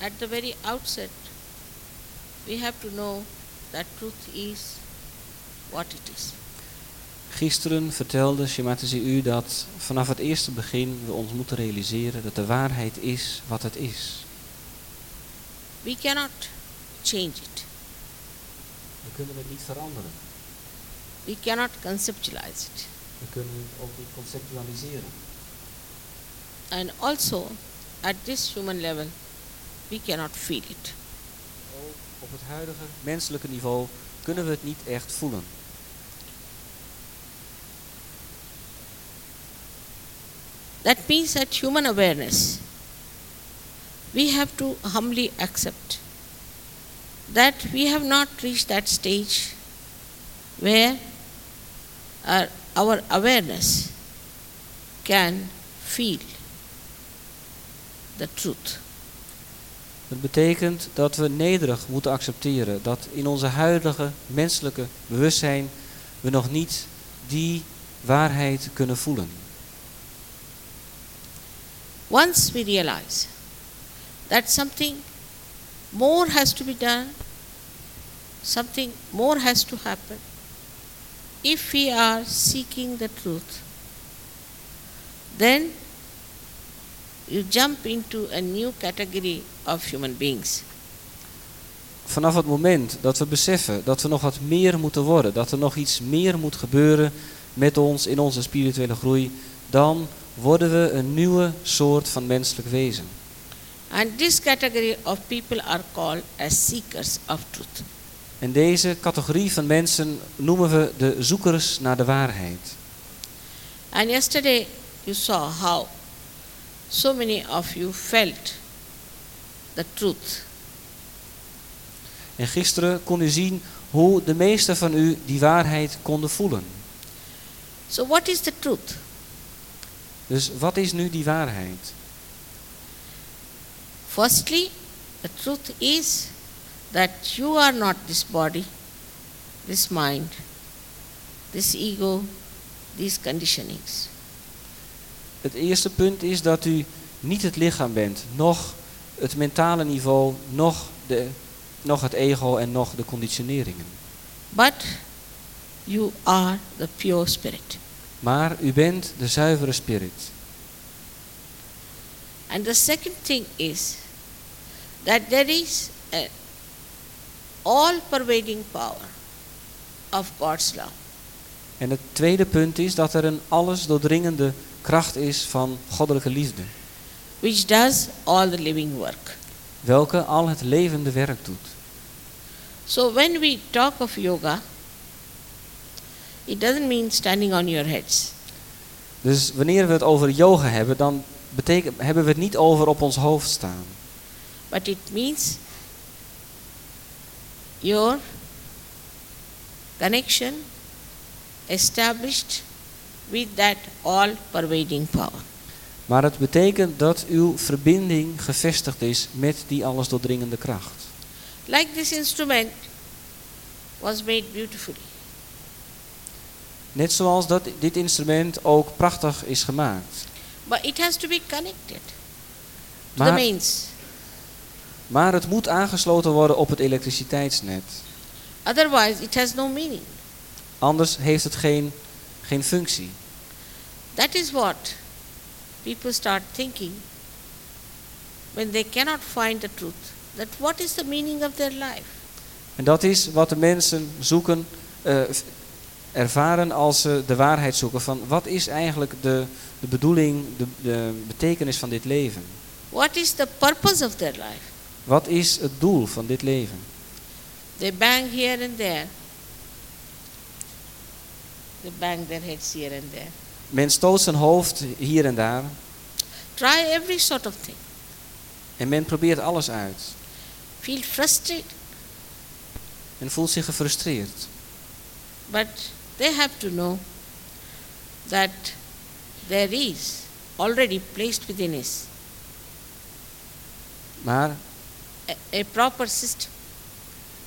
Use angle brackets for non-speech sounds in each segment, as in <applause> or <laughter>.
at the very outset, we have to know that truth is what it is. Gisteren vertelde Shematazi u dat vanaf het eerste begin we ons moeten realiseren dat de waarheid is wat het is. We cannot change it. We kunnen het niet veranderen. We cannot conceptualize it. We kunnen het ook niet conceptualiseren. And also, at this human level, we cannot feel it. Ook op het huidige menselijke niveau kunnen we het niet echt voelen. That means that human awareness, we have to humbly accept that we have not reached that stage where our, our awareness can feel the truth. Het betekent dat we nederig moeten accepteren dat in onze huidige menselijke bewustzijn we nog niet die waarheid kunnen voelen. Once we realize that something more has to be done, something more has to happen, if we are seeking the truth, then you jump into a new category of human beings. Vanaf het moment dat we beseffen dat we nog wat meer moeten worden, dat er nog iets meer moet gebeuren met ons in onze spirituele groei, dan worden we een nieuwe soort van menselijk wezen. And this category of people are called as seekers of truth. En deze categorie van mensen noemen we de zoekers naar de waarheid. And yesterday you saw how so many of you felt the truth. En gisteren kon u zien hoe de meesten van u die waarheid konden voelen. So, what is the truth? Dus wat is nu die waarheid? Firstly, the truth is that you are not this body, this mind, this ego, these conditionings. Het eerste punt is dat u niet het lichaam bent, noch het mentale niveau, noch, de, noch het ego en noch de conditioneringen. But you are the pure spirit. Maar u bent de zuivere spirit. And the second thing is that there is a all pervading power of God's love. En het tweede punt is dat er een alles doordringende kracht is van goddelijke liefde, which does all the living work. welke al het levende werk doet. So when we talk of yoga, it doesn't mean standing on your heads. Dus wanneer we het over yoga hebben, dan betekent, hebben we het niet over op ons hoofd staan. But it means your connection established with that all pervading power. Maar het betekent dat uw verbinding gevestigd is met die alles doordringende kracht. Like this instrument was made beautifully. Net zoals dat dit instrument ook prachtig is gemaakt. But it has to be connected to the Maar, mains. maar het moet aangesloten worden op het elektriciteitsnet. Otherwise, it has no meaning. Anders heeft het geen, geen functie. That is what people start thinking when they cannot find the truth. That what is the meaning of their life? En dat is wat de mensen zoeken, v- ervaren als ze de waarheid zoeken. Van wat is eigenlijk de, de bedoeling, de, de betekenis van dit leven? What is the purpose of their life? Wat is het doel van dit leven? They bang here and there. They bang their heads here and there. Men stoot zijn hoofd hier en daar Try every sort of thing. en men probeert alles uit. Feel frustrated. En voelt zich gefrustreerd. But they have to know that there is already placed within us Maar, a, a proper system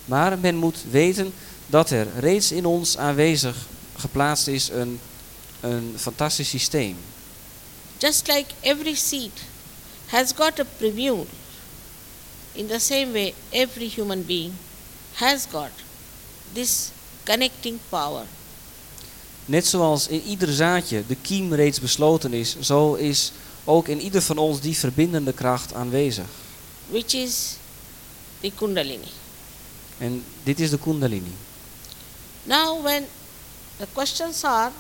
maar men moet weten dat er reeds in ons aanwezig geplaatst is een, een fantastisch systeem. Just like every seed has got a preview In the same way, every human being has got this connecting power. Net zoals in ieder zaadje de kiem reeds besloten is, zo is ook in ieder van ons die verbindende kracht aanwezig. which is the Kundalini. En dit is de Kundalini. Now, when the questions are,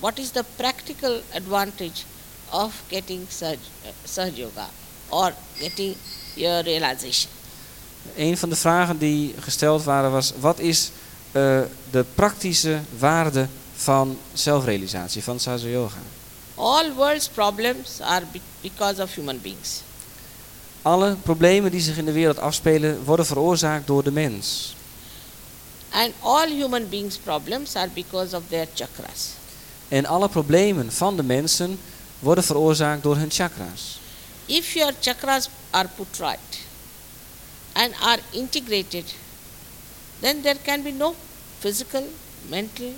what is the practical advantage of getting Saj, uh, Yoga or getting your realization? Een van de vragen die gesteld waren was: wat is eh, de praktische waarde van zelfrealisatie, van Saja Yoga? All world's problems are be- because of human beings. Alle problemen die zich in de wereld afspelen worden veroorzaakt door de mens. And all human beings' problems are because of their chakras. En alle problemen van de mensen worden veroorzaakt door hun chakras. If your chakras are put right and are integrated, then there can be no physical, mental,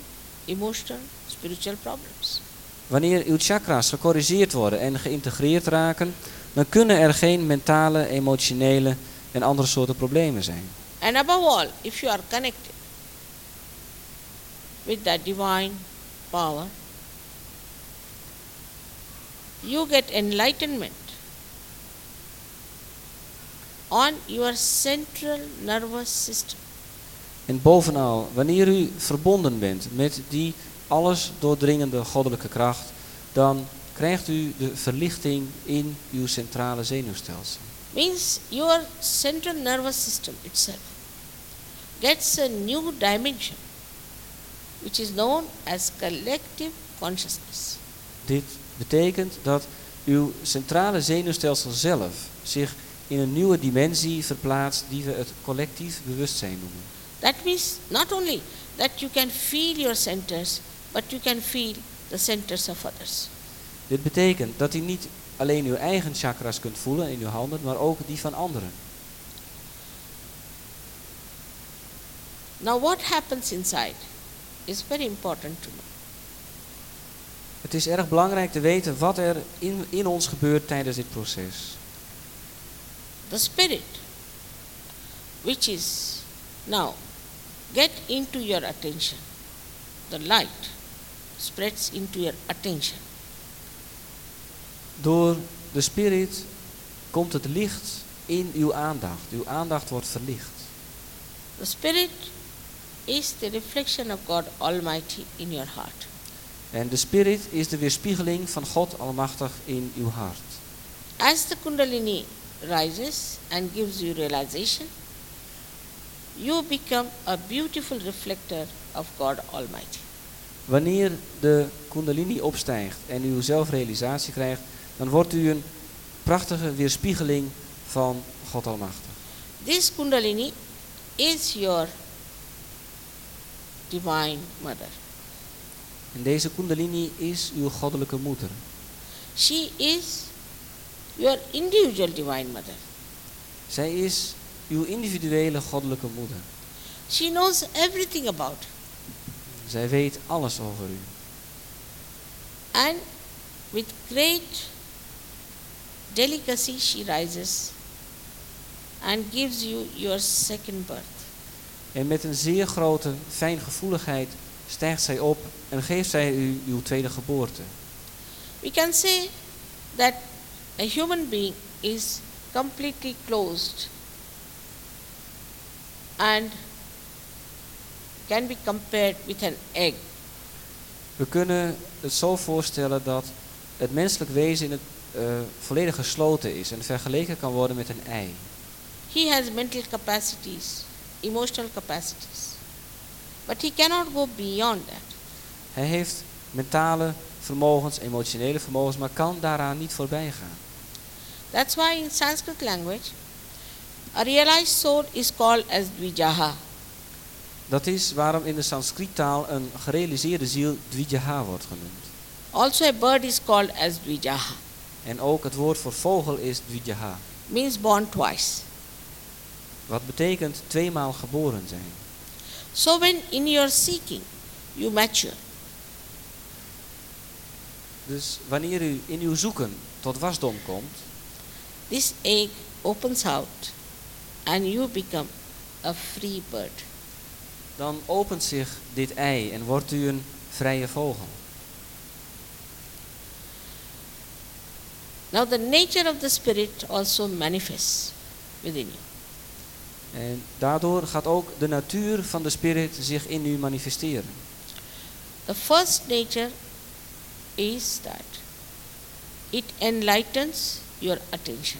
emotional, spiritual problems. Wanneer uw chakras gecorrigeerd worden en geïntegreerd raken, dan kunnen er geen mentale, emotionele en andere soorten problemen zijn. And above all, if you are connected with that divine power, you get enlightenment on your central nervous system. En bovenal, wanneer u verbonden bent met die alles doordringende goddelijke kracht, dan krijgt u de verlichting in uw centrale zenuwstelsel. Means your central nervous system itself gets a new dimension which is known as collective consciousness. Dit betekent dat uw centrale zenuwstelsel zelf zich in een nieuwe dimensie verplaatst die we het collectief bewustzijn noemen. That means not only that you can feel your centers, but you can feel the centers of others. Dit betekent dat u niet alleen uw eigen chakras kunt voelen in uw handen, maar ook die van anderen. Now, what happens inside is very important to know. Het is erg belangrijk te weten wat er in, in ons gebeurt tijdens dit proces. The spirit, which is now get into your attention, the light spreads into your attention. Door de spirit komt het licht in uw aandacht. Uw aandacht wordt verlicht. The spirit is the reflection of God Almighty in your heart. En de spirit is de weerspiegeling van God Almachtig in uw hart. As the Kundalini rises and gives you realization, you become a beautiful reflector of God Almighty. Wanneer de kundalini opstijgt en u zelfrealisatie krijgt, dan wordt u een prachtige weerspiegeling van God Almachtig. This Kundalini is your divine mother. En deze kundalini is uw goddelijke moeder. She is your individual divine mother. Zij is uw individuele goddelijke moeder. She knows everything about you. Zij weet alles over u. And with great delicacy, she rises and gives you your second birth. En met een zeer grote fijngevoeligheid stijgt zij op en geeft zij u uw tweede geboorte. We can say that a human being is completely closed and can be compared with an egg. We kunnen het zo voorstellen dat het menselijk wezen in het eh, volledig gesloten is en vergeleken kan worden met een ei. He has mental capacities, emotional capacities, but he cannot go beyond that. Hij heeft mentale vermogens, emotionele vermogens, maar kan daaraan niet voorbij gaan. That's why in Sanskrit language, a realized soul is called as Dvijaha. Dat is waarom in de Sanskriet-taal een gerealiseerde ziel Dvijaha wordt genoemd. Also, a bird is called as Dvijaha, En ook het woord voor vogel is Dvijaha, means born twice. Wat betekent tweemaal geboren zijn. So, when in your seeking you mature, Dus wanneer u in uw zoeken tot wasdom komt, this egg opens out and you become a free bird. Dan opent zich dit ei en wordt u een vrije vogel. Now, the nature of the Spirit also manifests within you. En daardoor gaat ook de natuur van de spirit zich in u manifesteren. The first nature is that it enlightens your attention.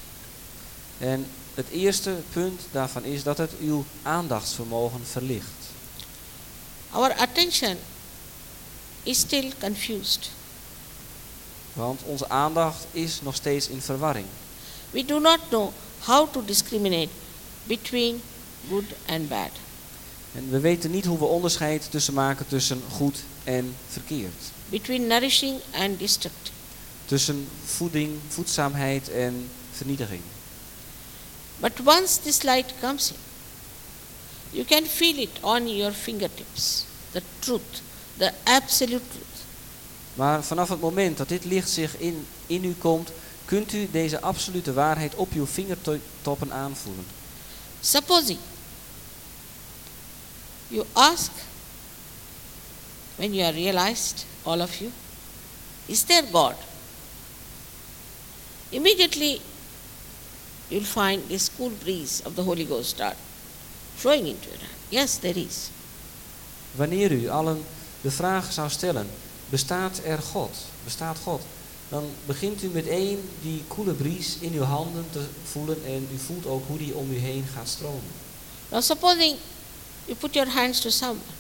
En het eerste punt daarvan is dat het uw aandachtsvermogen verlicht. Our attention is still confused. Want onze aandacht is nog steeds in verwarring. We do not know how to discriminate between good and bad. En we weten niet hoe we onderscheid tussen maken tussen goed en verkeerd. between nourishing and destructive. Tussen voeding, voedzaamheid en vernietiging. But once this light comes in, you can feel it on your fingertips. The truth, the absolute truth. Maar vanaf het moment dat dit licht zich in, in u komt, kunt u deze absolute waarheid op uw vingertoppen aanvoelen. Supposing you ask when you are realized, all of you, is there God? Immediately you'll find this cool breeze of the Holy Ghost start flowing into hand. Yes, there is. Wanneer u allen de vraag zou stellen, bestaat er God? Bestaat God? Dan begint u met één die koele bries in uw handen te voelen en u voelt ook hoe die om u heen gaat stromen. Now supposing you put your hands to someone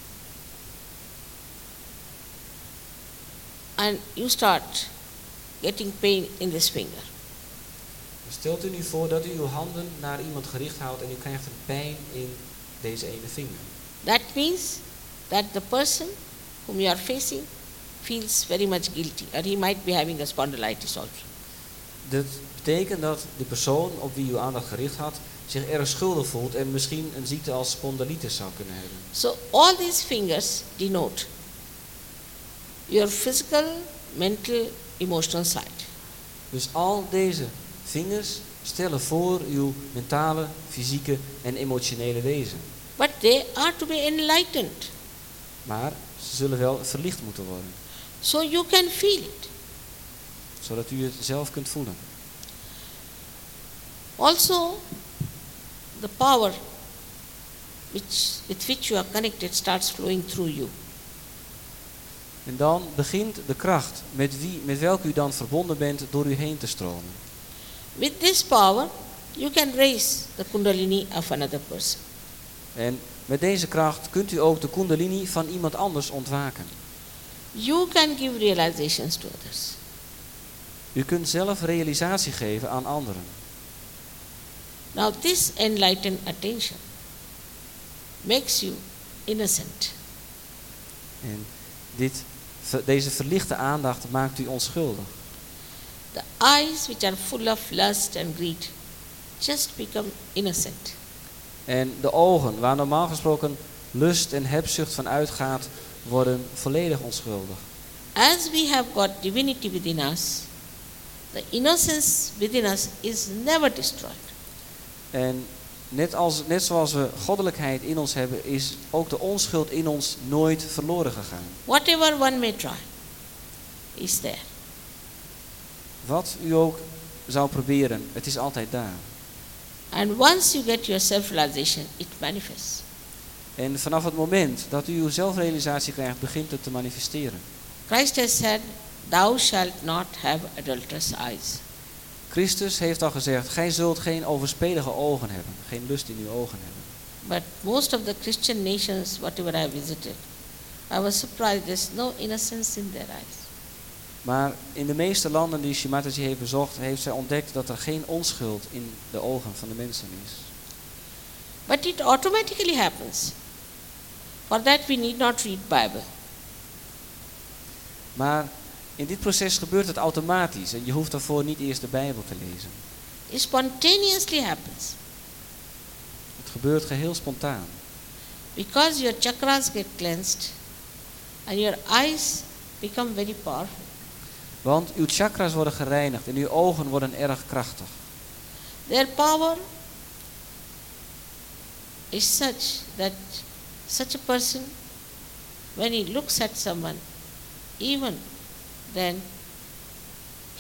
and you start getting pain in this finger. Stelt u nu voor dat u uw handen naar iemand gericht houdt en u krijgt een pijn in deze ene vinger. That means that the person whom you are facing feels very much guilty or he might be having a spondylitis also. Dat betekent dat de persoon op wie uw aandacht gericht had zich erg schuldig voelt en misschien een ziekte als spondylitis zou kunnen hebben. So all these fingers denote your physical, mental, emotional side. Dus al deze vingers stellen voor uw mentale, fysieke en emotionele wezen. But they are to be enlightened. Maar ze zullen wel verlicht moeten worden, So you can feel it. zodat u het zelf kunt voelen. Also, the power which, with which you are connected starts flowing through you. En dan begint de kracht met, wie, met welke u dan verbonden bent door u heen te stromen. With this power, you can raise the kundalini of another person. En met deze kracht kunt u ook de kundalini van iemand anders ontwaken. You can give realizations to others. U kunt zelf realisatie geven aan anderen. Now, this enlightened attention makes you innocent. En dit, deze verlichte aandacht maakt u onschuldig. The eyes, which are full of lust and greed, just become innocent. En de ogen, waar normaal gesproken lust en hebzucht van uitgaat, worden volledig onschuldig. As we have got divinity within us, the innocence within us is never destroyed. En net, als, net zoals we goddelijkheid in ons hebben, is ook de onschuld in ons nooit verloren gegaan. Whatever one may try is there. Wat u ook zou proberen, het is altijd daar. And once you get your self realization, it manifests. En vanaf het moment dat u uw zelfrealisatie krijgt, begint het te manifesteren. Christ has said, Thou shalt not have adulterous eyes. Christus heeft al gezegd, gij zult geen overspelige ogen hebben, geen lust in uw ogen hebben. But most of the Christian nations, whatever I visited, I was surprised there's no innocence in their eyes. Maar in de meeste landen die Shimataji heeft bezocht, heeft zij ontdekt dat er geen onschuld in de ogen van de mensen is. But it automatically happens. For that we need not read Bible. Maar in dit proces gebeurt het automatisch en je hoeft daarvoor niet eerst de Bijbel te lezen. It spontaneously happens. Het gebeurt geheel spontaan. Because your chakras get cleansed and your eyes become very powerful. Want uw chakras worden gereinigd en uw ogen worden erg krachtig. Their power is such that such a person, when he looks at someone, even then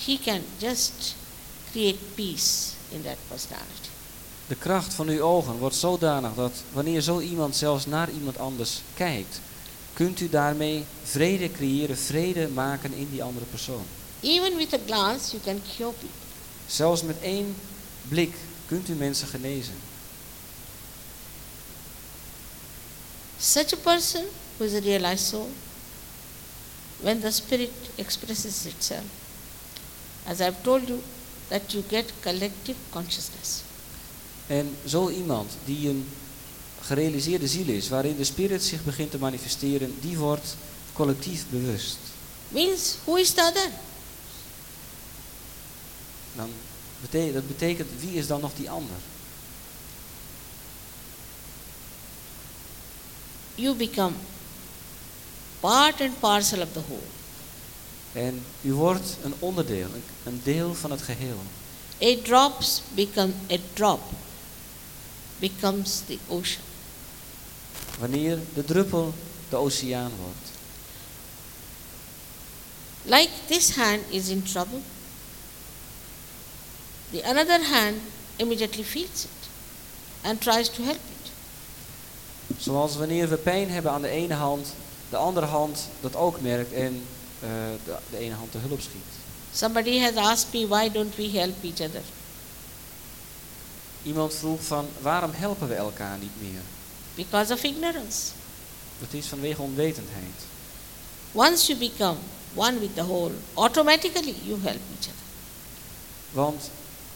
he can just create peace in that personality. De kracht van uw ogen wordt zodanig dat wanneer zo iemand zelfs naar iemand anders kijkt, kunt u daarmee vrede creëren, vrede maken in die andere persoon. Even with a glance, you can cure people. Zelfs met één blik kunt u mensen genezen. Such a person who is a realized soul, when the spirit expresses itself, as I've told you, that you get collective consciousness. En zo iemand die een gerealiseerde ziel is, waarin de spirit zich begint te manifesteren, die wordt collectief bewust. Means, who is the other? Dan bete- dat betekent, wie is dan nog die ander? You become part and parcel of the whole. En u wordt een onderdeel, een, deel van het geheel. A drops become a drop becomes the ocean. Wanneer de druppel de oceaan wordt. Like this hand is in trouble, the another hand immediately feels it and tries to help it. Zoals wanneer we pijn hebben aan de ene hand, de andere hand dat ook merkt en eh, de, de ene hand de hulp schiet. Somebody has asked me why don't we help each other? Iemand vroeg van waarom helpen we elkaar niet meer? Because of ignorance. Dat is vanwege onwetendheid. Once you become one with the whole, automatically you help each other. Want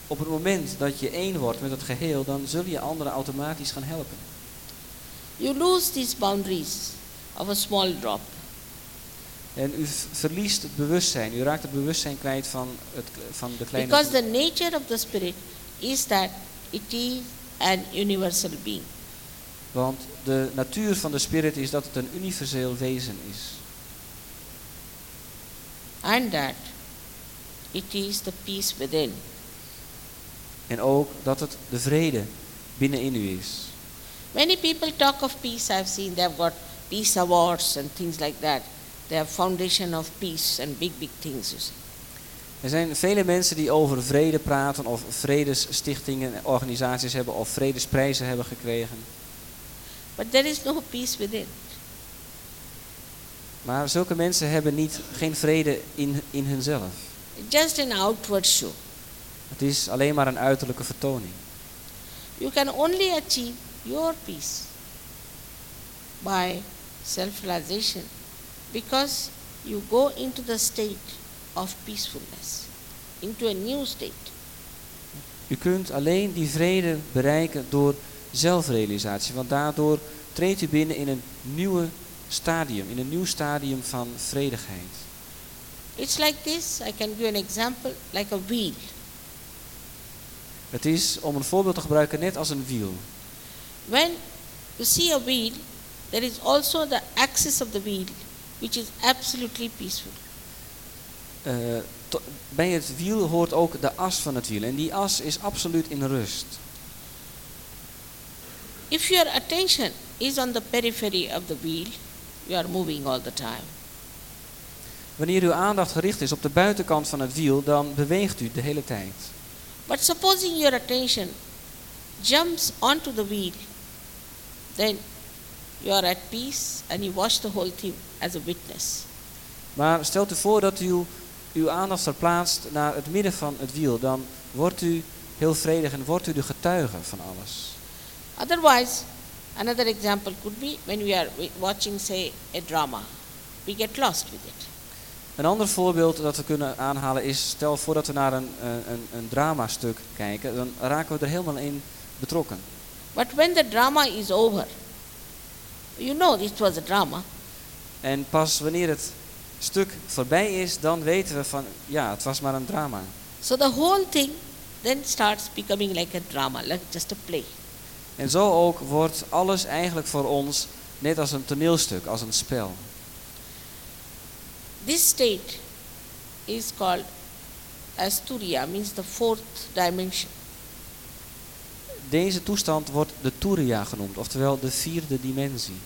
op het moment dat je één wordt met het geheel, dan zul je anderen automatisch gaan helpen. You lose these boundaries of a small drop. En u verliest het bewustzijn, u raakt het bewustzijn kwijt van, het, van de kleine... Because the nature of the spirit is that it is an universal being. Want de natuur van de spirit is dat het een universeel wezen is. And that it is the peace within. En ook dat het de vrede binnenin u is. Many people talk of peace, I've seen they have got peace awards and things like that. They have foundation of peace and big, big things, you see. Er zijn vele mensen die over vrede praten of vredesstichtingen en organisaties hebben of vredesprijzen hebben gekregen. But there is no peace within. Maar zulke mensen hebben niet, geen vrede in, in hunzelf. Just an outward show. Het is alleen maar een uiterlijke vertoning. You can only achieve your peace by self realization because you go into the state of peacefulness, into a new state. U kunt alleen die vrede bereiken door zelfrealisatie, want daardoor treedt u binnen in een nieuwe stadium, in een nieuw stadium van vredigheid. It's like this, I can give an example like a wheel. Het is, om een voorbeeld te gebruiken, net als een wiel. When you see a wheel, there is also the axis of the wheel, which is absolutely peaceful. To- bij het wiel hoort ook de as van het wiel en die as is absoluut in rust. If your attention is on the periphery of the wheel, you are moving all the time. Wanneer uw aandacht gericht is op de buitenkant van het wiel, dan beweegt u de hele tijd. But supposing your attention jumps onto the wheel, then you are at peace and you watch the whole thing as a witness. Maar stelt u voor dat u uw aandacht verplaatst naar het midden van het wiel, dan wordt u heel vredig en wordt u de getuige van alles. Otherwise, another example could be when we are watching, say, a drama. We get lost with it. Een ander voorbeeld dat we kunnen aanhalen is, stel voor dat we naar een, eh, een, een dramastuk kijken, dan raken we er helemaal in betrokken. But when the drama is over, you know it was a drama. En pas wanneer het stuk voorbij is, dan weten we van, ja, het was maar een drama. So the whole thing then starts becoming like a drama, like just a play. En zo ook wordt alles eigenlijk voor ons net als een toneelstuk, als een spel. This state is called Asturia, means the fourth dimension. Deze toestand wordt de Turiya genoemd, oftewel de vierde dimensie.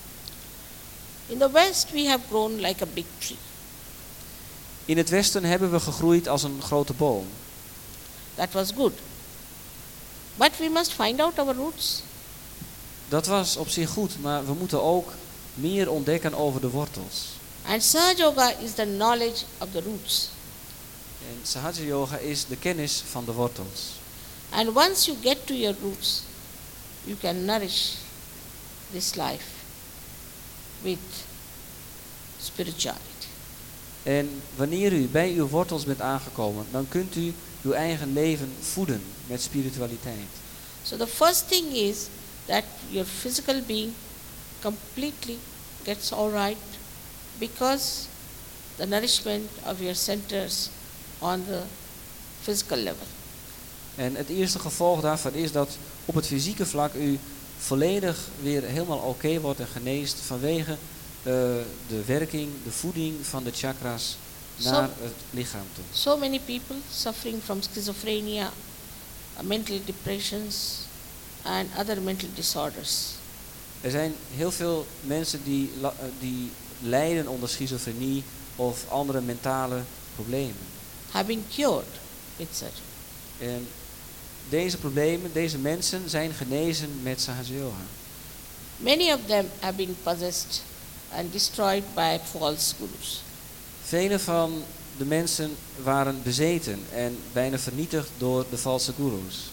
In the West, we have grown like a big tree. In het Westen hebben we gegroeid als een grote boom. That was good. But we must find out our roots. Dat was op zich goed, maar we moeten ook meer ontdekken over de wortels. And Sahaja Yoga is the knowledge of the roots. En Sahaja Yoga is de kennis van de wortels. And once you get to your roots, you can nourish this life with spirituality. En wanneer u bij uw wortels bent aangekomen, dan kunt u uw eigen leven voeden met spiritualiteit. So the first thing is that your physical being completely gets all right because the nourishment of your centers on the physical level. En het eerste gevolg daarvan is dat op het fysieke vlak u volledig weer helemaal oké wordt en geneest vanwege eh, de werking, de voeding van de chakras naar het lichaam toe. So many people suffering from schizophrenia, mental depressions, and other mental disorders. Er zijn heel veel mensen die, eh, die lijden onder schizofrenie of andere mentale problemen. have been cured surgery. En deze problemen, deze mensen zijn genezen met Sahaja Yoga. Many of them have been possessed and destroyed by false gurus. Vele van de mensen waren bezeten en bijna vernietigd door de valse gurus.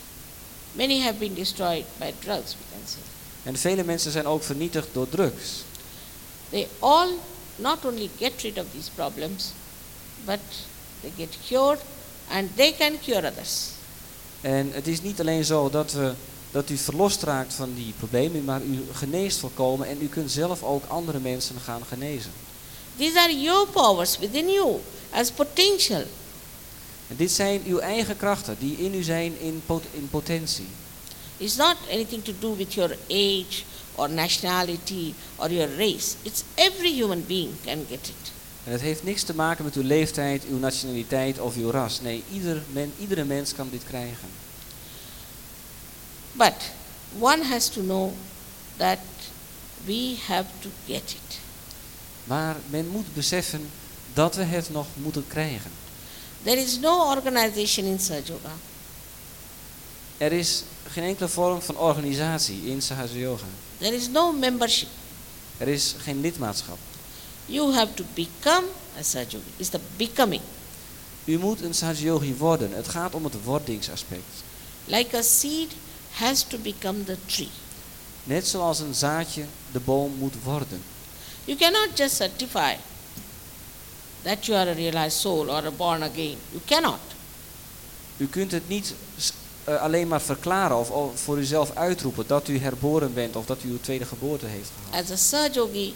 Many have been destroyed by drugs, we can say. En vele mensen zijn ook vernietigd door drugs. They all not only get rid of these problems, but they get cured and they can cure others. En het is niet alleen zo dat, we, dat u verlost raakt van die problemen, maar u geneest volkomen en u kunt zelf ook andere mensen gaan genezen. These are your powers within you as potential. En dit zijn uw eigen krachten die in u zijn in, pot- in potentie. It's not anything to do with your age or nationality or your race. It's every human being can get it. En het heeft niks te maken met uw leeftijd, uw nationaliteit of uw ras. Nee, ieder men, iedere mens kan dit krijgen. But one has to know that we have to get it. Maar men moet beseffen dat we het nog moeten krijgen. There is no organization in Sahaja Yoga. Er is geen enkele vorm van organisatie in Sahaja Yoga. There is no membership. Er is geen lidmaatschap. You have to become a Sahaja Yogi. It's the becoming. U moet een Sahaja Yogi worden. Het gaat om het wordingsaspect. Like a seed has to become the tree. Net zoals een zaadje de boom moet worden. You cannot just certify that you are a realized soul or a born again. You cannot. U kunt het niet eh, alleen maar verklaren of, of voor uzelf uitroepen dat u herboren bent of dat u uw tweede geboorte heeft gehad. As a Sahaja Yogi,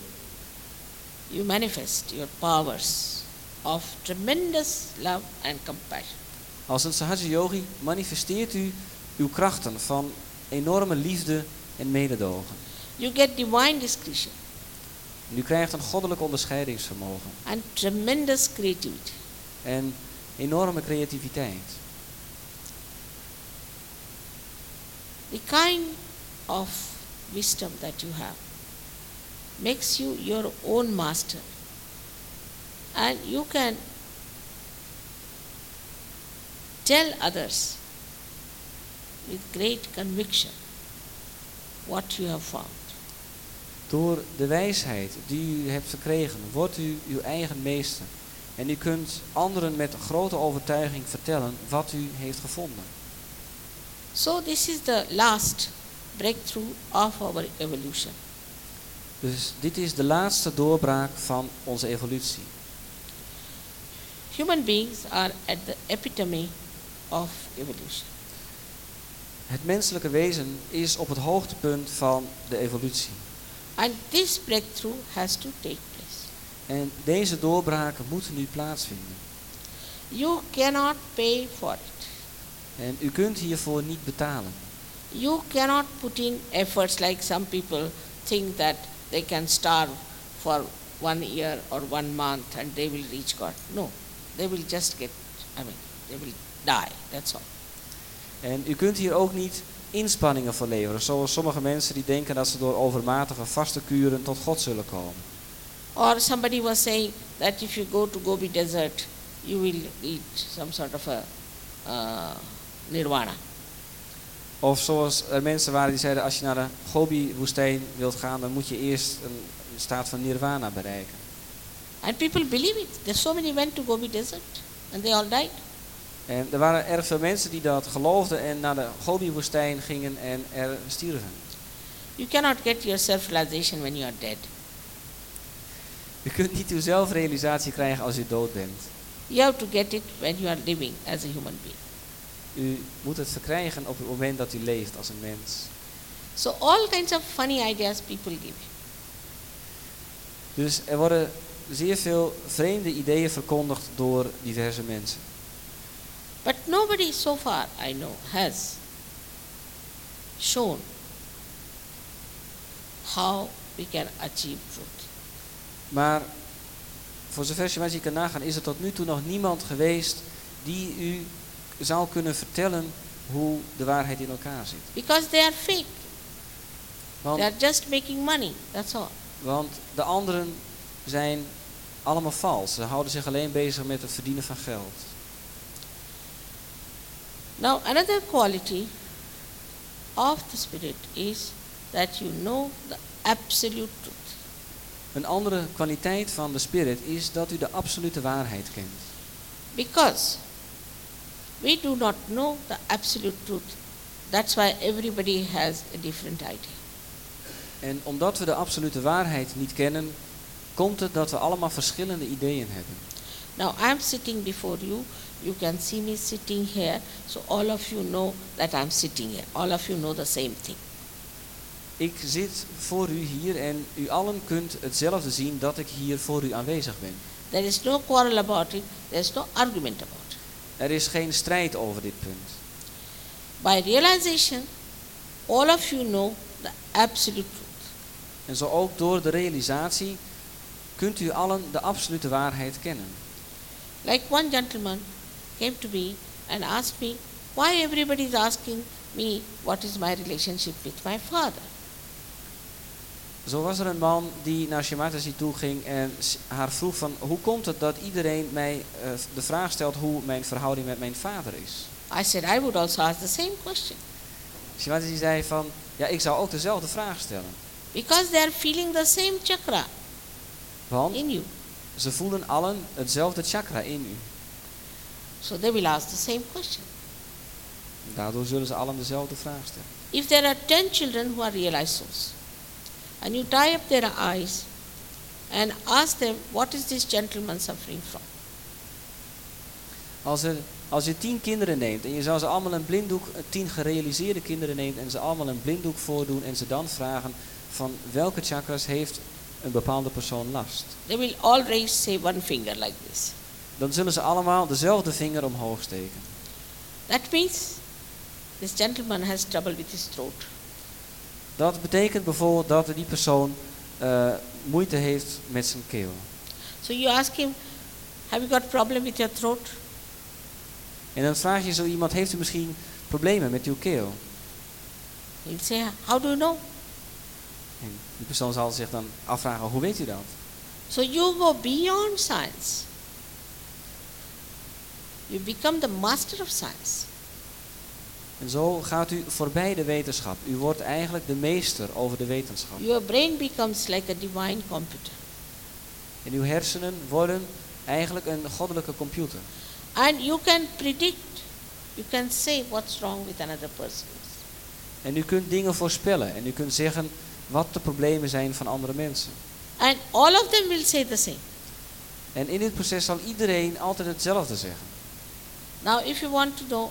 you manifest your powers of tremendous love and compassion. Als een Sahaja Yogi manifesteert u uw krachten van enorme liefde en mededogen. You get divine discretion En u krijgt een goddelijk onderscheidingsvermogen and tremendous creativity. en enorme creativiteit. The kind of wisdom that you have makes you your own master. And you can tell others with great conviction what you have found. Door de wijsheid die u hebt verkregen, wordt u uw eigen meester. En u kunt anderen met grote overtuiging vertellen wat u heeft gevonden. So, this is the last breakthrough of our evolution. Dus dit is de laatste doorbraak van onze evolutie. Human beings are at the epitome of evolution. Het menselijke wezen is op het hoogtepunt van de evolutie. And this breakthrough has to take place. En deze doorbraken moeten nu plaatsvinden. You cannot pay for it. En u kunt hiervoor niet betalen. You cannot put in efforts like some people think that they can starve for one year or one month and they will reach God. No, they will just get, I mean, they will die. That's all. En u kunt hier ook niet inspanningen voor leveren. Zoals sommige mensen die denken dat ze door overmatige vaste kuren tot God zullen komen. Or somebody was saying that if you go to Gobi Desert, you will eat some sort of a uh, nirvana. Of zoals er mensen waren die zeiden, als je naar de Gobi-woestijn wilt gaan, dan moet je eerst een staat van nirvana bereiken. And people believe it. There's so many went to Gobi Desert and they all died. En er waren erg veel mensen die dat geloofden en naar de Gobi-woestijn gingen en er stierven. You cannot get your self-realization when you are dead. Je kunt niet uw zelfrealisatie krijgen als je dood bent. You have to get it when you are living as a human being. U moet het verkrijgen op het moment dat u leeft als een mens. So all kinds of funny ideas people give. Dus er worden zeer veel vreemde ideeën verkondigd door diverse mensen. But nobody so far I know has shown how we can achieve truth. Maar voor zover je kan nagaan, is er tot nu toe nog niemand geweest die u zou kunnen vertellen hoe de waarheid in elkaar zit. Because they are fake. Want, They are just making money. That's all. want de anderen zijn allemaal vals. Ze houden zich alleen bezig met het verdienen van geld. Now, another quality of the Spirit is that you know the absolute truth. Een andere kwaliteit van de Spirit is dat u de absolute waarheid kent. Because we do not know the absolute truth. That's why everybody has a different idea. En omdat we de absolute waarheid niet kennen, komt het dat we allemaal verschillende ideeën hebben. Now, I am sitting before you. You can see me sitting here. So, all of you know that I'm sitting here. All of you know the same thing. Ik zit voor u hier en u allen kunt hetzelfde zien dat ik hier voor u aanwezig ben. There is no quarrel about it, there is no argument about it. Er is geen strijd over dit punt. By realization, all of you know the absolute truth. En zo ook door de realisatie kunt u allen de absolute waarheid kennen. Like one gentleman came to me and asked me why everybody is asking me what is my relationship with my father. Zo was er een man die naar Shemataji toe ging en haar vroeg van hoe komt het dat iedereen mij eh, de vraag stelt hoe mijn verhouding met mijn vader is. I said I would also ask the same question zei van ja ik zou ook dezelfde vraag stellen. because they are feeling the same chakra Want in you. ze voelen allen hetzelfde chakra in u. So they will ask the same question. Daardoor zullen ze allen dezelfde vraag stellen. If there are 10 children who are realized souls, and you tie up their eyes and ask them, What is this gentleman suffering from? Als, er, als je tien kinderen neemt en je zou ze allemaal een blinddoek, eh, tien gerealiseerde kinderen neemt en ze allemaal een blinddoek voordoen en ze dan vragen van welke chakras heeft een bepaalde persoon last. They will all raise, say, one finger like this. Dan zullen ze allemaal dezelfde vinger omhoog steken. That means this gentleman has trouble with his throat. Dat betekent bijvoorbeeld dat die persoon eh, moeite heeft met zijn keel. So you ask him, Have you got problem with your throat? En dan vraag je zo iemand, heeft u misschien problemen met uw keel? He'll say, How do you know? En die persoon zal zich dan afvragen, hoe weet u dat? So you go beyond science. You become the master of science. En zo gaat u voorbij de wetenschap. U wordt eigenlijk de meester over de wetenschap. Your brain becomes like a divine computer. En uw hersenen worden eigenlijk een goddelijke computer. And you can predict, you can say what's wrong with another person. En u kunt dingen voorspellen. En u kunt zeggen wat de problemen zijn van andere mensen. And all of them will say the same. En in dit proces zal iedereen altijd hetzelfde zeggen. Now, if you want to know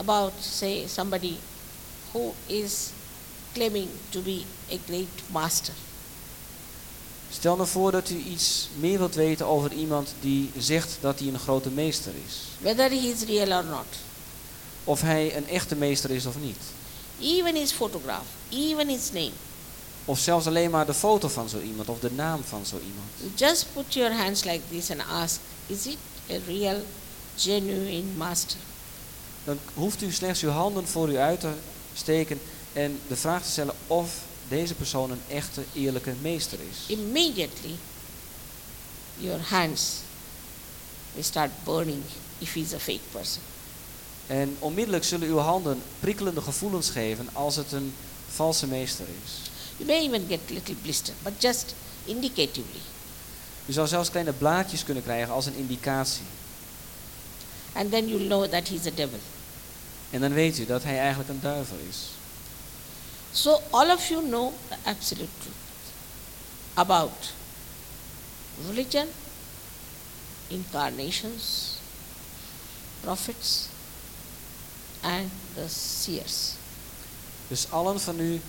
about, say, somebody who is claiming to be a great master, Stel nou voor dat u iets meer wilt weten over iemand die zegt dat hij een grote meester is. whether he is real or not, Of hij een echte meester is of niet. even his photograph, even his name, Of zelfs alleen maar de foto van zo iemand of de naam van zo iemand. just put your hands like this and ask, is it a real, genuine master? Dan hoeft u slechts uw handen voor u uit te steken en de vraag te stellen of deze persoon een echte, eerlijke meester is. Immediately, your hands will start burning if he's a fake person. En onmiddellijk zullen uw handen prikkelende gevoelens geven als het een valse meester is. You may even get little blister, but just indicatively. U zou zelfs kleine blaadjes kunnen krijgen als een indicatie. And then you'll know that he's a devil. En dan weet u dat hij eigenlijk een duivel is. So all of you know the absolute truth about religion, incarnations, prophets, and the seers. Dus allen van u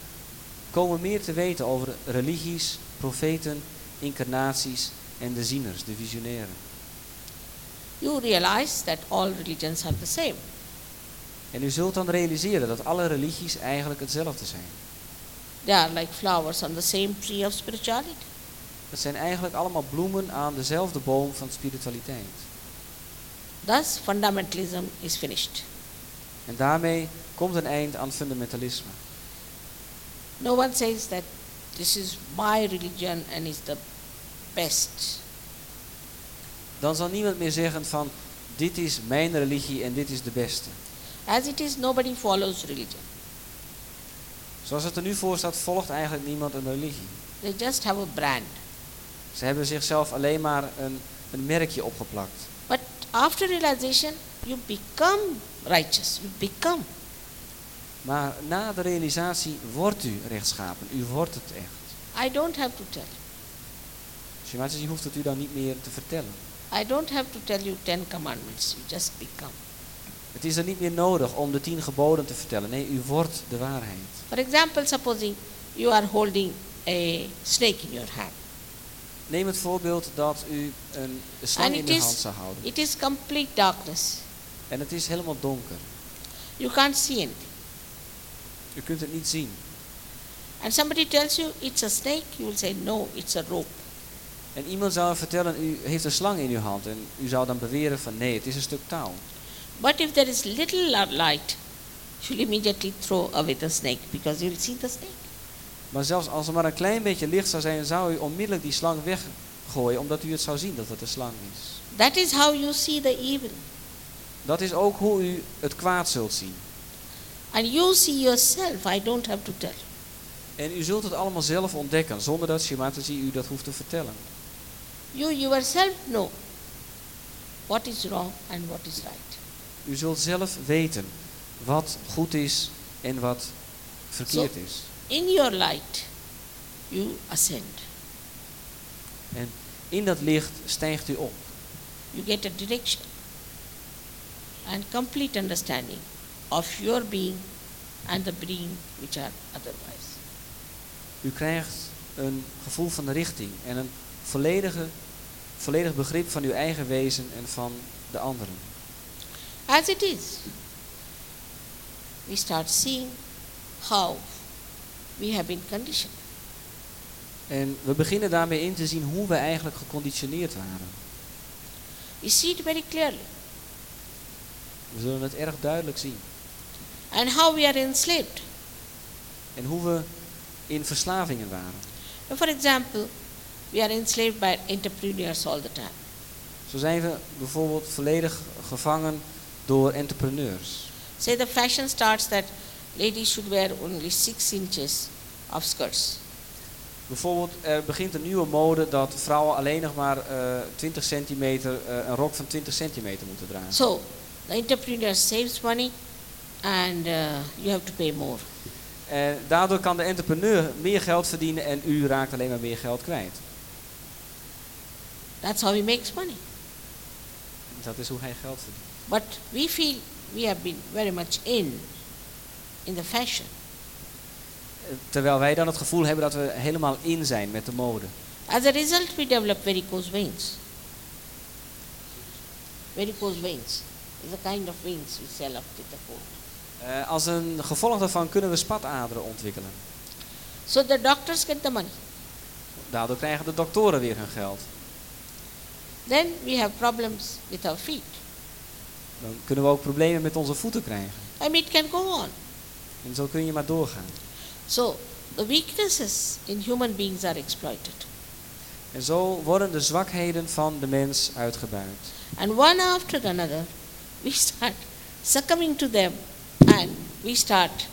komen meer te weten over religies, profeten, incarnaties en de zieners, de visionairen. You realize that all religions are the same. En u zult dan realiseren dat alle religies eigenlijk hetzelfde zijn. They are like flowers on the same tree of spirituality. Het zijn eigenlijk allemaal bloemen aan dezelfde boom van spiritualiteit. Thus, fundamentalism is finished. En daarmee komt een eind aan fundamentalisme. No one says that this is my religion and is the best. Dan zal niemand meer zeggen van dit is mijn religie en dit is de beste. As it is, nobody follows religion. Zoals het er nu voor staat, volgt eigenlijk niemand een religie. They just have a brand. Ze hebben zichzelf alleen maar een, een merkje opgeplakt. But after realization, you become righteous. You become. Maar na de realisatie wordt u rechtschapen. U wordt het echt. I don't have to tell. Hoeft het u dan niet meer te vertellen. I don't have to tell you Ten Commandments. You just become. Het is er niet meer nodig om de tien geboden te vertellen. Nee, u wordt de waarheid. For example, supposing you are holding a snake in your hand. Neem het voorbeeld dat u een slang in de hand zou houden. It is complete darkness. En het is helemaal donker. You can't see anything. U kunt het niet zien. And somebody tells you it's a snake, you will say, no, it's a rope. En iemand zou vertellen, u heeft een slang in uw hand. En u zou dan beweren van nee, het is een stuk touw. But if there is little li- light, you'll immediately throw away the snake because you'll see the snake. Maar zelfs als er maar een klein beetje licht zou zijn, zou u onmiddellijk die slang weggooien. Omdat u het zou zien dat het een slang is. That is how you see the evil. Dat is ook hoe u het kwaad zult zien. And you see yourself, I don't have to tell. En u zult het allemaal zelf ontdekken, zonder dat Shimataji u dat hoeft te vertellen. You yourself know what is wrong and what is right. U zult zelf weten wat goed is en wat verkeerd is. In your light, you ascend. En in dat licht stijgt u op. You get a direction and complete understanding of your being and the being which are otherwise. U krijgt een gevoel van de richting en een volledige, volledig begrip van uw eigen wezen en van de anderen. As it is, we start seeing how we have been conditioned. En we beginnen daarmee in te zien hoe we eigenlijk geconditioneerd waren. We see it very clearly. We zullen het erg duidelijk zien. And how we are enslaved. En hoe we in verslavingen waren. For example, we are enslaved by entrepreneurs all the time. Zo zijn we bijvoorbeeld volledig gevangen door entrepreneurs. Say the fashion starts that ladies should wear only six inches of skirts. Bijvoorbeeld, er begint een nieuwe mode dat vrouwen alleen nog maar eh 20 centimeter, eh, een rok van 20 centimeter moeten dragen. So the entrepreneur saves money and uh, you have to pay more. En daardoor kan de entrepreneur meer geld verdienen en u raakt alleen maar meer geld kwijt. That's how he makes money. Dat is hoe hij geld verdient. But we feel we have been very much in in the fashion. Terwijl wij dan het gevoel hebben dat we helemaal in zijn met de mode. As a result, we develop varicose veins. Varicose veins is a kind of veins we sell up with the coat. Eh, als een gevolg daarvan kunnen we spataderen ontwikkelen. So the doctors get the money. Daardoor krijgen de doktoren weer hun geld. Then we have problems with our feet. dan kunnen we ook problemen met onze voeten krijgen. I mean, it can go on. En zo kun je maar doorgaan. So, the weaknesses in human beings are exploited. En zo worden de zwakheden van de mens uitgebuit. And one after another, <laughs> we start succumbing to them and we start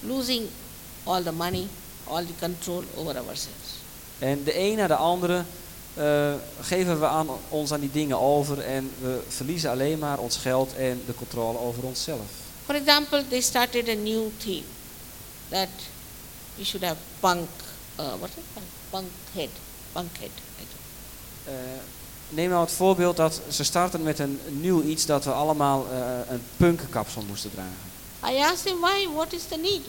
losing all the money, all the control over ourselves. En de een na de andere eh, geven we aan, ons aan die dingen over en we verliezen alleen maar ons geld en de controle over onszelf. For example, they started a new theme that we should have bunk, uh, what is it? Bunk head, bunk head. I think. Eh, neem nou het voorbeeld dat ze starten met een nieuw iets dat we allemaal eh, een punkenkapsel moesten dragen. I asked him why, what is the need?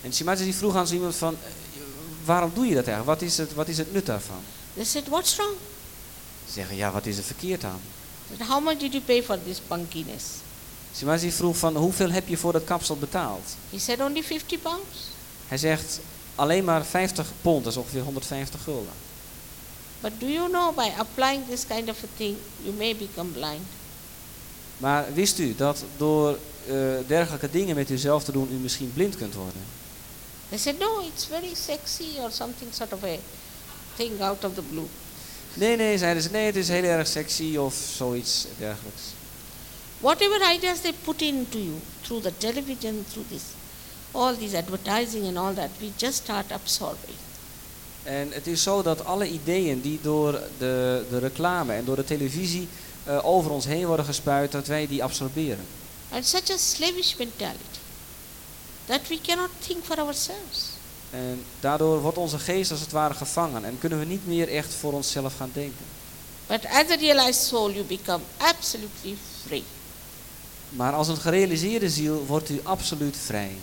En Simatis die vroeg aan iemand van, waarom doe je dat eigenlijk? Wat is het, wat is het nut daarvan? They said, what's wrong? Ze zeggen, ja, wat is er verkeerd aan? Said, how much did you pay for this punkiness? Simatis die vroeg van, hoeveel heb je voor dat kapsel betaald? He said, only 50 pounds. Hij zegt, alleen maar 50 pond, dat is ongeveer 150 gulden. But do you know, by applying this kind of a thing, you may become blind. Maar wist u dat door eh, dergelijke dingen met uzelf te doen, u misschien blind kunt worden? They said, no, it's very sexy or something sort of a thing out of the blue. Nee, nee, zeiden ze, nee, het is heel erg sexy of zoiets dergelijks. Whatever ideas they put into you through the television, through this, all this advertising and all that, we just start absorbing. En het is zo dat alle ideeën die door de, de reclame en door de televisie eh, over ons heen worden gespuit, dat wij die absorberen. And such a slavish mentality that we cannot think for ourselves. En daardoor wordt onze geest als het ware gevangen en kunnen we niet meer echt voor onszelf gaan denken. But as a realized soul, you become absolutely free. Maar als een gerealiseerde ziel wordt u absoluut vrij.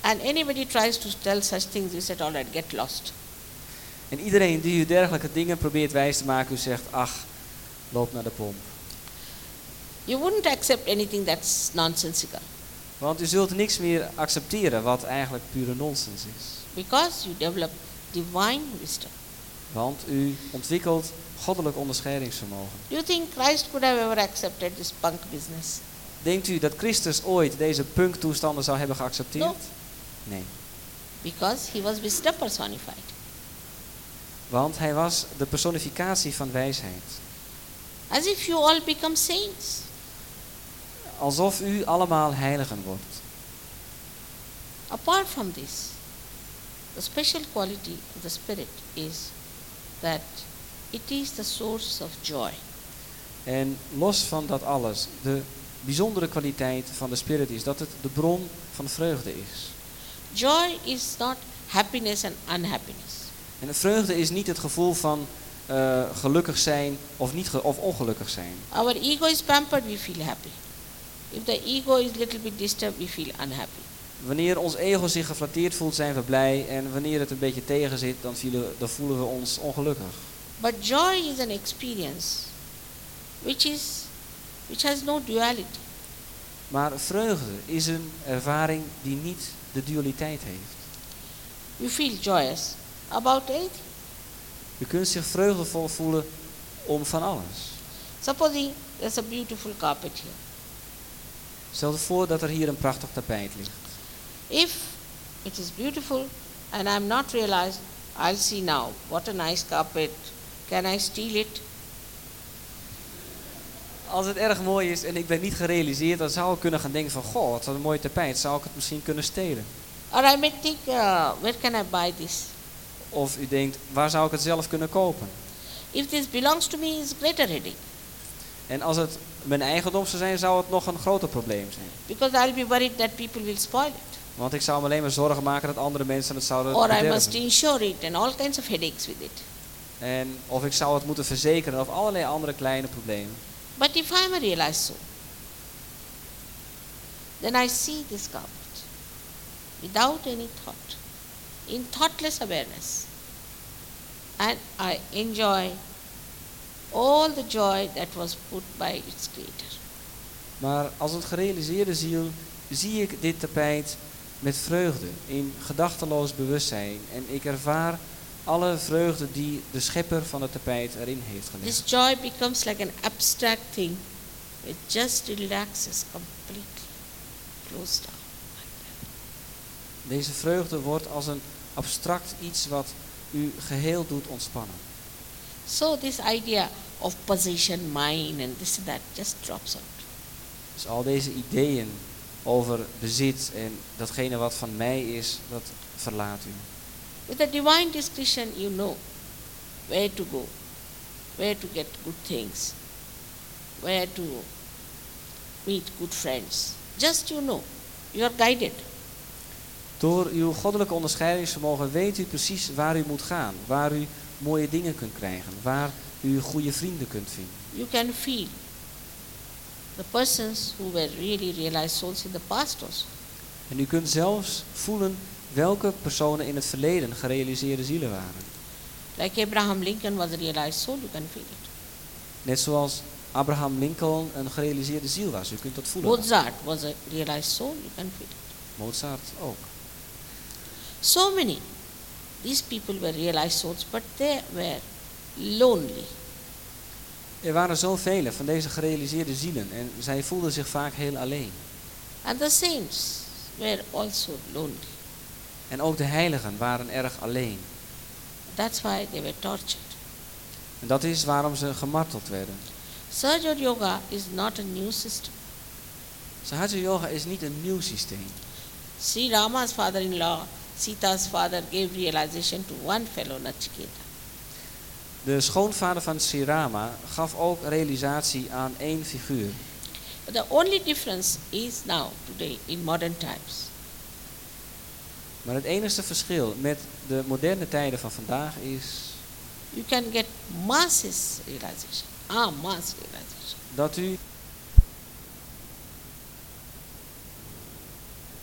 And anybody tries to tell such things, you said, all right, get lost. En iedereen die u dergelijke dingen probeert wijs te maken, u zegt, ach, loop naar de pomp. You wouldn't accept anything that's nonsensical Want u zult niks meer accepteren wat eigenlijk pure nonsens is. Because you develop divine wisdom. Want u ontwikkelt goddelijk onderscheidingsvermogen. Do you think Christ could have ever accepted this punk business? Denkt u dat Christus ooit deze punktoestanden zou hebben geaccepteerd? No, Nee. because he was wisdom personified. Want hij was de personificatie van wijsheid. As if you all become saints. Alsof u allemaal heiligen wordt. Apart from this, the special quality of the Spirit is that it is the source of joy. En los van dat alles, de bijzondere kwaliteit van de Spirit is dat het de bron van vreugde is. Joy is not happiness and unhappiness. En de vreugde is niet het gevoel van eh, gelukkig zijn of, niet ge- of ongelukkig zijn. Our ego is pampered, we feel happy. If the ego is little bit disturbed, we feel unhappy. Wanneer ons ego zich geflatteerd voelt, zijn we blij. En wanneer het een beetje tegen zit, dan voelen, dan voelen we ons ongelukkig. But joy is an experience which is which has no duality. Maar vreugde is een ervaring die niet de dualiteit heeft. You feel joyous about anything. Je kunt zich vreugdevol voelen om van alles. Supposing there's a beautiful carpet here. Stel je voor dat er hier een prachtig tapijt ligt. If it is beautiful and I'm not realized, I'll see now what a nice carpet. Can I steal it? Als het erg mooi is en ik ben niet gerealiseerd, dan zou ik kunnen gaan denken van... Goh, wat een mooi tapijt, zou ik het misschien kunnen stelen? Or I may think, uh, where can I buy this? Of u denkt, waar zou ik het zelf kunnen kopen? If this belongs to me, it's greater headache En als het mijn eigendom zou zijn, zou het nog een groter probleem zijn. because I'll be worried that people will spoil it. Want ik zou me alleen maar zorgen maken dat andere mensen het zouden Or I must insure it and all kinds of headaches with it. En of ik zou het moeten verzekeren of allerlei andere kleine problemen. But if I'm a realized soul, then I see this carpet without any thought, in thoughtless awareness, and I enjoy all the joy that was put by its creator. Maar als een gerealiseerde ziel zie ik dit tapijt met vreugde, in gedachteloos bewustzijn. En ik ervaar alle vreugde die de schepper van het tapijt erin heeft gelegd. This joy becomes like an abstract thing it just relaxes completely, closed down. Deze vreugde wordt als een abstract iets wat u geheel doet ontspannen. So this idea of possession, mine, and this and that just drops out. Dus al deze ideeën over bezit en datgene wat van mij is, dat verlaat u. With the divine discretion, you know where to go, where to get good things, where to meet good friends. Just you know, you are guided. Door uw goddelijke onderscheidingsvermogen weet u precies waar u moet gaan, waar u mooie dingen kunt krijgen, waar u goede vrienden kunt vinden. You can feel the persons who were really realized souls in the past also. En u kunt zelfs voelen welke personen in het verleden gerealiseerde zielen waren. Like Abraham Lincoln was a realized soul, you can feel it. Net zoals Abraham Lincoln een gerealiseerde ziel was. U kunt dat voelen. Mozart was a realized soul, you can feel it. Mozart ook. So many. These people were realized souls, but they were lonely. Er waren zoveel van deze gerealiseerde zielen en zij voelden zich vaak heel alleen. And the saints were also lonely. En ook de heiligen waren erg alleen. That's why they were tortured. En dat is waarom ze gemarteld werden. Sahaja Yoga is not a new system. Sahaja Yoga is niet een nieuw systeem. Sri Rama's father-in-law, Sita's father, gave realization to one fellow Nachiketa. De schoonvader van Sri Rama gaf ook realisatie aan één figuur. The only difference is now, today, in modern times, Maar het enige verschil met de moderne tijden van vandaag is you can get masses realization. Ah, mass realization. dat u